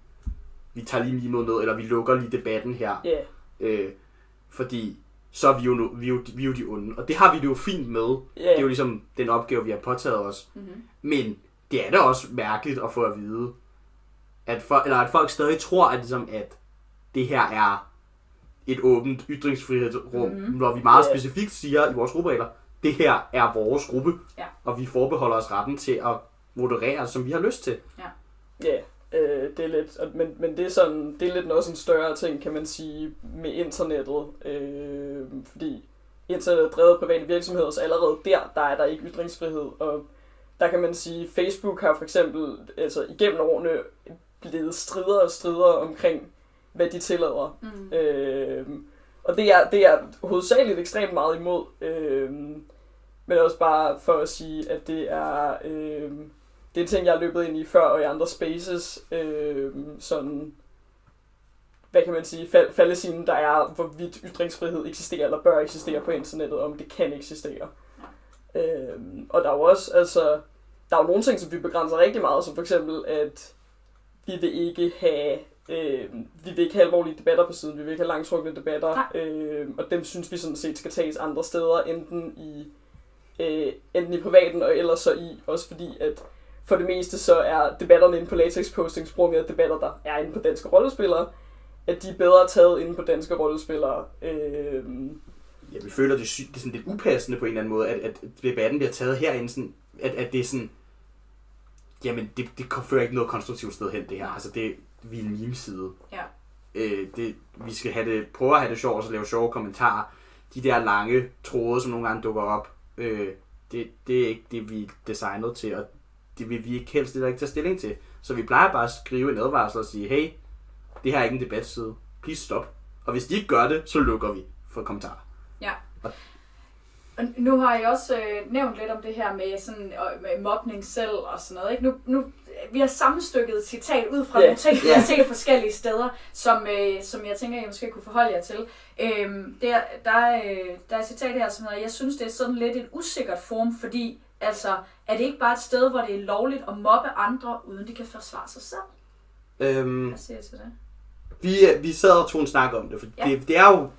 vi tager lige mimet ned, eller vi lukker lige debatten her. Ja, Øh, fordi så er vi jo, vi, er jo, vi er jo de onde. Og det har vi det jo fint med. ja, Det er jo ligesom den opgave, vi har påtaget os. Mm-hmm. Men det er da også mærkeligt at få at vide, at, for, eller at folk stadig tror, at, ligesom, at det her er et åbent ytringsfrihedsrum, Mhm. mm-hmm. når vi meget Ja. specifikt siger i vores grupperegler, det her er vores gruppe, Ja. og vi forbeholder os retten til at moderere, som vi har lyst til. ja. Øh, det er lidt, men, men det er sådan, det er lidt også en større ting, kan man sige, med internettet. Øh, fordi internettet er drevet private virksomheder, så allerede der, der er der ikke ytringsfrihed. Og der kan man sige, Facebook har for eksempel altså, igennem årene blevet strider og strider omkring, hvad de tillader. Mm. Øh, og det er, det er hovedsageligt ekstremt meget imod. Øh, men også bare for at sige, at det er, øh, det er ting, jeg har løbet ind i før og i andre spaces. Øh, sådan, hvad kan man sige, fal- faldesinen, der er, hvorvidt ytringsfrihed eksisterer eller bør eksistere på internettet, om det kan eksistere. Øh, og der er jo også, altså, der er jo nogle ting, som vi begrænser rigtig meget, som for eksempel, at vi vil ikke have Øh, vi vil ikke have alvorlige debatter på siden, vi vil ikke have langtrukne debatter, øh, og dem synes vi sådan set skal tages andre steder, enten i, øh, enten i privaten, og ellers så i, også fordi at for det meste så er debatterne inde på latex posting sprunget af debatter, der er inde på danske rollespillere, at de er bedre taget inde på danske rollespillere. Øh, Ja, vi føler, det er, sy- det er sådan lidt upassende på en eller anden måde, at, at debatten bliver taget herinde, sådan, at, at det er sådan, jamen, det, det fører ikke noget konstruktivt sted hen, det her. Altså, det, vi er en meme-side. Ja. Øh, det, vi skal have det, prøve at have det sjovt, og så lave sjove kommentarer. De der lange tråde, som nogle gange dukker op, øh, det, det er ikke det, vi er designet til, og det vil vi ikke helst ikke tage stilling til. Så vi plejer bare at skrive en advarsel og sige, hey, det her er ikke en debatside. Please stop. Og hvis de ikke gør det, så lukker vi for kommentarer. Og nu har jeg også øh, nævnt lidt om det her med, sådan, øh, med mobning selv og sådan noget. Ikke? Nu, nu, vi har sammenstykket et citat ud fra Ja. nogle ting, vi Ja. har set forskellige steder, som, øh, som jeg tænker, I måske kunne forholde jer til. Øhm, der, der, er, øh, der er et citat her, som hedder, jeg synes, det er sådan lidt et usikkert form, fordi altså, er det ikke bare et sted, hvor det er lovligt at mobbe andre, uden de kan forsvare sig selv? Øhm, Hvad siger jeg til det? vi, vi sad og tog en snak om det, for Ja. ja. det, det er jo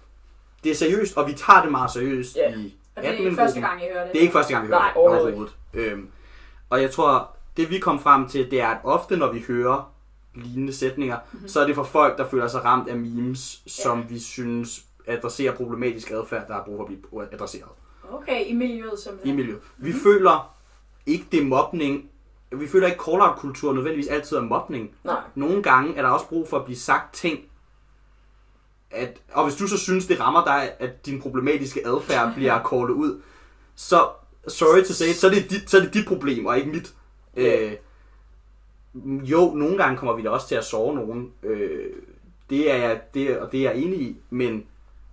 det er seriøst, og vi tager det meget seriøst Ja. i Og det er ikke første gang, I hører det. Det er ikke første gang, vi hører Nej, det overhovedet Øhm, og jeg tror, det vi kom frem til, det er, at ofte når vi hører lignende sætninger, Mhm. mm-hmm. så er det for folk, der føler sig ramt af memes, som vi synes adresserer problematisk adfærd, der har brug for at blive adresseret Okay, i miljøet i simpelthen. miljøet. Vi føler ikke, det er mobning. Vi føler ikke, call-out-kultur nødvendigvis altid er mobning. nej. Nogle gange er der også brug for at blive sagt ting, at, og hvis du så synes, det rammer dig, at din problematiske adfærd bliver callet ud, så, sorry to say, så er det dit, så er det dit problem, og ikke mit. Øh, jo, nogle gange kommer vi da også til at sove nogen. Øh, det er jeg, det, og det er jeg enig i, men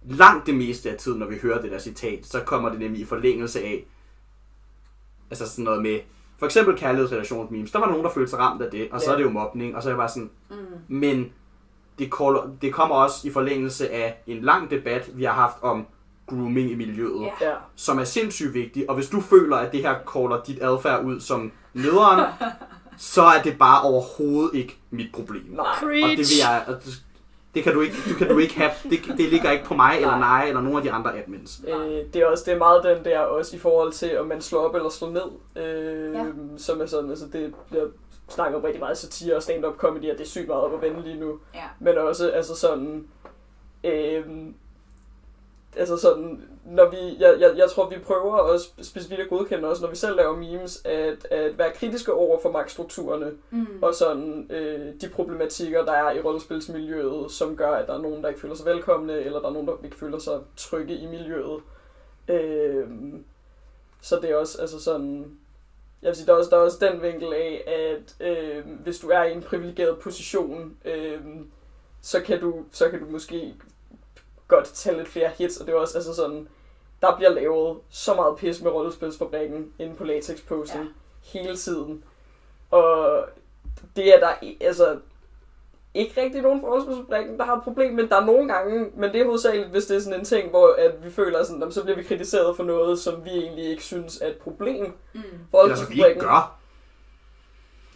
langt det meste af tiden, når vi hører det der citat, så kommer det nemlig i forlængelse af, altså sådan noget med, for eksempel kærlighedsrelationsmemes, der var nogen, der følte sig ramt af det, og så Ja. er det jo mobning, og så er jeg bare sådan, Mm. men det, call, det kommer også i forlængelse af en lang debat, vi har haft om grooming i miljøet. Ja. som er sindssygt vigtig, og hvis du føler, at det her caller dit adfærd ud som nederen, så er det bare overhovedet ikke mit problem. Nej. Og det Preach. vil jeg, det, kan du ikke, du kan du ikke have, det, det ligger ikke på mig, eller nej, eller nogen af de andre admins. Øh, det er også det er meget den der også i forhold til om man slår op eller slår ned, øh, Ja. ja. som er sådan, altså det bliver snakket om rigtig meget satire og stand-up comedy, og det er sygt meget op at vende lige nu. Ja. Men også altså sådan, øh, altså sådan, når vi, jeg, jeg, jeg tror vi prøver også specifikt at godkende også, når vi selv laver memes, at, at være kritiske over for magtstrukturerne, Mm. og sådan øh, de problematikker, der er i rollespilsmiljøet, som gør, at der er nogen, der ikke føler sig velkomne, eller der er nogen, der ikke føler sig trygge i miljøet. Øh, så det er også altså sådan... Jeg vil sige, der er også, der er også den vinkel af, at øh, hvis du er i en privilegeret position, øh, så, kan du, så kan du måske godt tage lidt flere hits, og det er også altså sådan, der bliver lavet så meget pis med rollespilsfabrikken inde på Latex Posting Ja. hele tiden. Og det er der, altså, ikke rigtig nogen fra Rollespilsfabrikken, der har et problem, men der er nogle gange, men det er hovedsageligt, hvis det er sådan en ting, hvor at vi føler sådan, "Nå, så bliver vi kritiseret for noget, som vi egentlig ikke synes er et problem Mm. for Eller som vi ikke gør.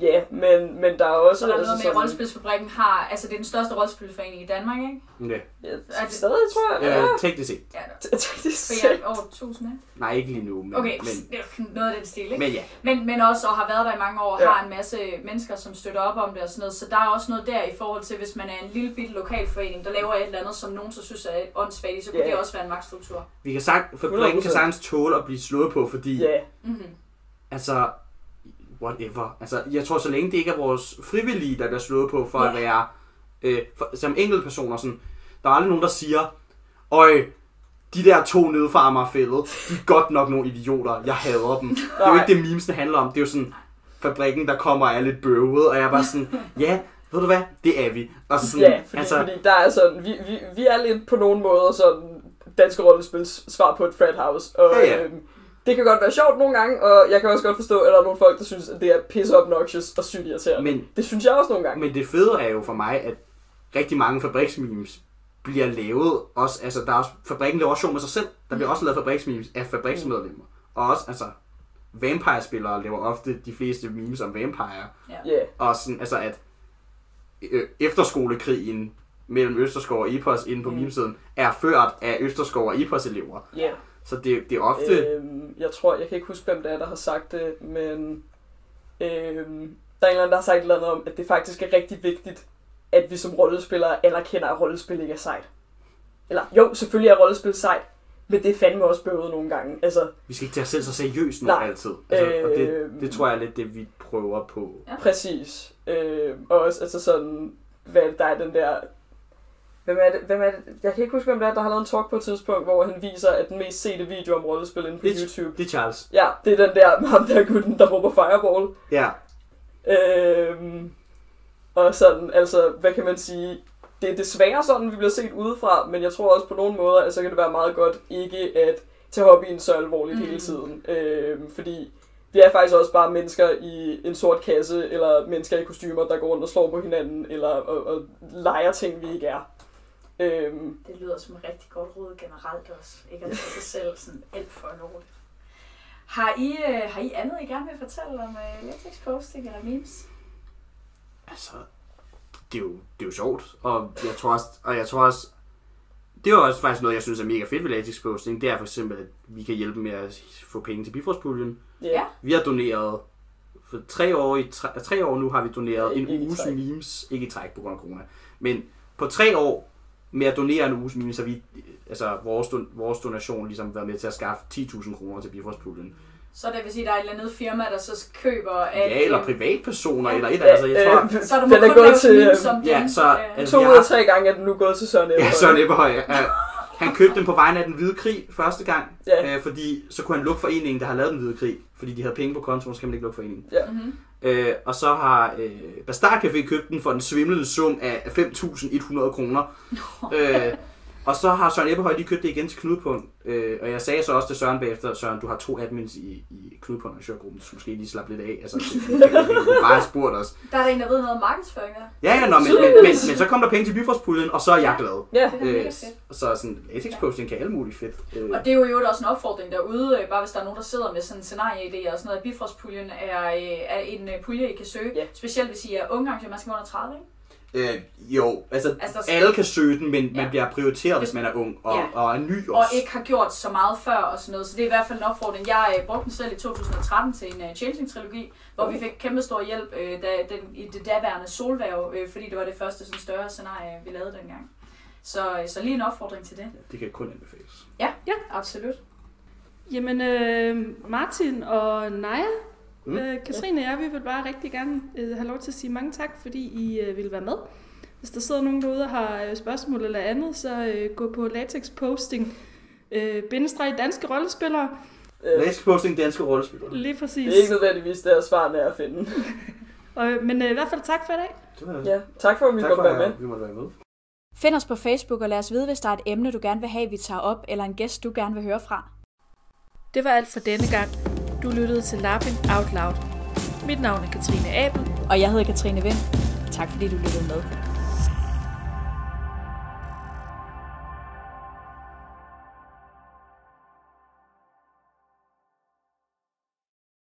Ja, men, men der er også... Så der er noget altså med, at Rollespilsfabrikken har, altså det er den største rollespilsforening i Danmark, ikke? Ja. Ja, Er det- stadig, tror jeg. Ja, Ja. teknisk set. Ja, Teknisk for set. jeg er over 1000, ikke? Nej, ikke lige nu, men, Okay, men, det noget af den stil, ikke? men ja. Men, men også, og har været der i mange år, Ja. har en masse mennesker, som støtter op om det og sådan noget. Så der er også noget der i forhold til, hvis man er en lille bitte lokalforening, der laver et eller andet, som nogen så synes er åndssvagt, så kunne Ja. det også være en magtstruktur. Vi kan sagt, fabrikken kan 100%. sagtens tåle at blive slået på, fordi Ja, Mm-hmm. altså, whatever. Altså, jeg tror, så længe det ikke er vores frivillige, der bliver slået på for Ja. at være, øh, for, som enkelte personer, sådan, der er aldrig nogen, der siger, øj, de der to nede fra Amagerfældet, de er godt nok nogle idioter, jeg hader dem. Det er jo ikke det memes, det handler om, det er jo sådan, fabrikken, der kommer og er lidt bøvet, og jeg er bare sådan, ja, ved du hvad, det er vi. Og så sådan, ja fordi, altså, fordi der er sådan, vi, vi, vi er lidt på nogle måder sådan danske rollespils svar på et frat house. Og, Ja, ja. Øhm, det kan godt være sjovt nogle gange, og jeg kan også godt forstå, at der er nogle folk, der synes, at det er pisse obnoxious og sygt irriterende. men Det synes jeg også nogle gange. Men det fede er jo for mig, at rigtig mange fabriksmemes bliver lavet også, altså der er også, fabrikken laver også sjov med sig selv. Der bliver også lavet fabriksmemes af fabriksmedlemmer. Og også, altså, vampire-spillere laver ofte de fleste memes om vampire. Ja, Og sådan, altså at øh, efterskolekrigen mellem Østerskov og Epos inde på Mm. memesiden er ført af Østerskov og Epos elever. ja. Så det, det er ofte... Øhm, jeg tror, jeg kan ikke huske, hvem det er, der har sagt det, men øhm, der er en eller anden, der har sagt et eller andet om, at det faktisk er rigtig vigtigt, at vi som rollespillere anerkender, at rollespil ikke er sejt. Eller jo, selvfølgelig er rollespil sejt, men det er fandme også bøvet nogle gange. Altså, Vi skal ikke tage os selv så seriøst nu Nej. altid. Altså, og det, Øhm. det tror jeg er lidt det, vi prøver på. Ja. Præcis. Øh, og også altså sådan, hvad er det, der er den der... Hvem er, det, hvem er det? Jeg kan ikke huske, hvem det er, der har lavet en talk på et tidspunkt, hvor han viser, at den mest sete video om rollespil inde på Det- YouTube. Det er Charles. Ja, det er den der med ham der gutten, der råber fireball. Ja. Øhm, og sådan, altså, hvad kan man sige? Det er desværre sådan, vi bliver set udefra, men jeg tror også på nogle måder, at så kan det være meget godt ikke at tage hobbyen så alvorligt. Mm. hele tiden. Øhm, fordi vi er faktisk også bare mennesker i en sort kasse, eller mennesker i kostymer, der går rundt og slår på hinanden, eller og, og leger ting, vi ikke er. Øhm, Det lyder som et rigtig godt råd generelt også. Ikke at tage sig selv sådan alt for alvorligt. Har I, øh, har I andet, I gerne vil fortælle om øh, latex posting eller memes? altså, det er jo, det er jo sjovt, og jeg tror også, og jeg tror også, det er også faktisk noget, jeg synes er mega fedt ved latex posting, det er for eksempel, at vi kan hjælpe med at få penge til Bifrostpuljen. ja. Vi har doneret, for tre år, i tre, tre år nu har vi doneret Ja, en uges memes, ikke i træk på grund af corona, men på tre år med at donere en uges har vi, altså vores, don, vores donation ligesom været med til at skaffe 10.000 kroner til Bifrostpuljen. Så det vil sige, at der er et eller andet firma, der så køber... At, Ja, eller øh, privatpersoner, Ja. eller et eller andet, altså jeg tror, Øh, Så du må den er kun gået lave til, øh, om ja, så- øh, altså- To Ja. ud af tre gange er den nu gået til Søren Ja, Ebberhøj. Søren Ebberhøj. Uh, han købte den på vegne af den hvide krig første gang, Ja. uh, fordi så kunne han lukke foreningen, der har lavet den hvide krig, fordi de havde penge på kontoen, så kan man ikke lukke foreningen. Mhm. Uh, og så har uh, Bastard Café købt den for den svimlende sum af 5.100 kroner. Uh, og så har Søren Ebberhøj lige købt det igen til Knudpunkt. Uh, og jeg sagde så også til Søren bagefter, Søren, du har to admins i, i Knudpunkt arrangørgruppen, så måske lige slappe lidt af. Altså, det, bare spurgt os. Der er en, der ved noget om markedsføring. Ja, ja, nå, men, men, men, men, så kom der penge til Bifrostpuljen, og så er jeg glad. Ja, Det er Øh, fedt. så sådan, latex posting kan alle mulige fedt. Øh, Og det er jo også en opfordring derude, øh, bare hvis der er nogen, der sidder med sådan en scenarieidé og sådan noget. Bifrostpuljen er, øh, er en øh, pulje, I kan søge. Ja. Specielt hvis I er unge arrangører, man skal under 30, ikke? Øh, jo, altså, Altså, alle kan søge den, men man Ja. bliver prioriteret, hvis man er ung og, Ja. og er ny Og også. ikke har gjort så meget før og sådan noget. Så det er i hvert fald en opfordring. Jeg øh, brugte den selv i 2013 til en uh, Changing-trilogi, hvor vi fik kæmpe stor hjælp øh, da, den, i det daværende solværv, øh, fordi det var det første sådan, større scenarie, vi lavede dengang. Så, øh, så lige en opfordring til det. Det kan kun anbefales. Ja, ja. absolut. Jamen, øh, Martin og Naja, Mm. øh, Katrine og jeg, vi vil bare rigtig gerne øh, have lov til at sige mange tak, fordi I øh, ville være med. Hvis der sidder nogen derude og har øh, spørgsmål eller andet, så øh, gå på latex posting, øh, bindestreg danske rollespillere. øh, Latex posting danske rollespillere. Lige præcis. det er ikke nødvendigvis der svarene er at finde. Og, men øh, i hvert fald tak for i dag. Ja, tak for at vi tak måtte for, være med. vi måtte være med. Find os på Facebook og lad os vide, hvis der er et emne, du gerne vil have, vi tager op, eller en gæst, du gerne vil høre fra. Det var alt for denne gang. Du lyttede til Lapping Out Loud. Mit navn er Katrine Abel. Og jeg hedder Katrine Vind. Tak fordi du lyttede med.